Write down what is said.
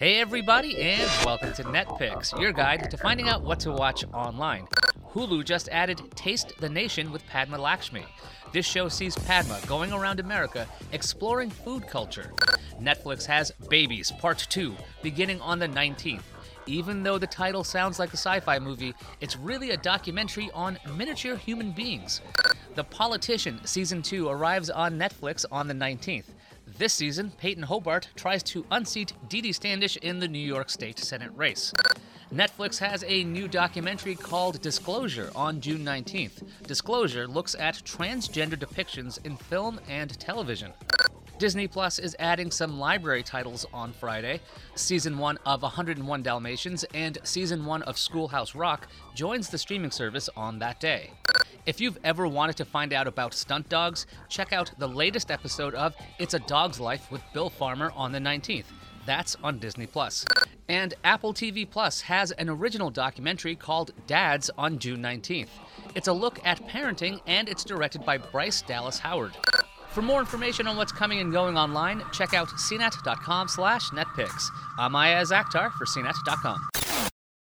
Hey, everybody, and welcome to NetPicks, your guide to finding out what to watch online. Hulu just added Taste the Nation with Padma Lakshmi. This show sees Padma going around America exploring food culture. Netflix has Babies Part 2 beginning on the 19th. Even though the title sounds like a sci fi movie, it's really a documentary on miniature human beings. The Politician Season 2 arrives on Netflix on the 19th. This season, Peyton Hobart tries to unseat Dede Standish in the New York State Senate race. Netflix has a new documentary called Disclosure on June 19th. Disclosure looks at transgender depictions in film and television. Disney Plus is adding some library titles on Friday. Season 1 of 101 Dalmatians and Season 1 of Schoolhouse Rock joins the streaming service on that day. If you've ever wanted to find out about stunt dogs, check out the latest episode of It's a Dog's Life with Bill Farmer on the 19th. That's on Disney Plus. And Apple TV Plus has an original documentary called Dads on June 19th. It's a look at parenting and it's directed by Bryce Dallas Howard. For more information on what's coming and going online, check out cnet.com slash netpicks. I'm Ayaz Akhtar for cnet.com.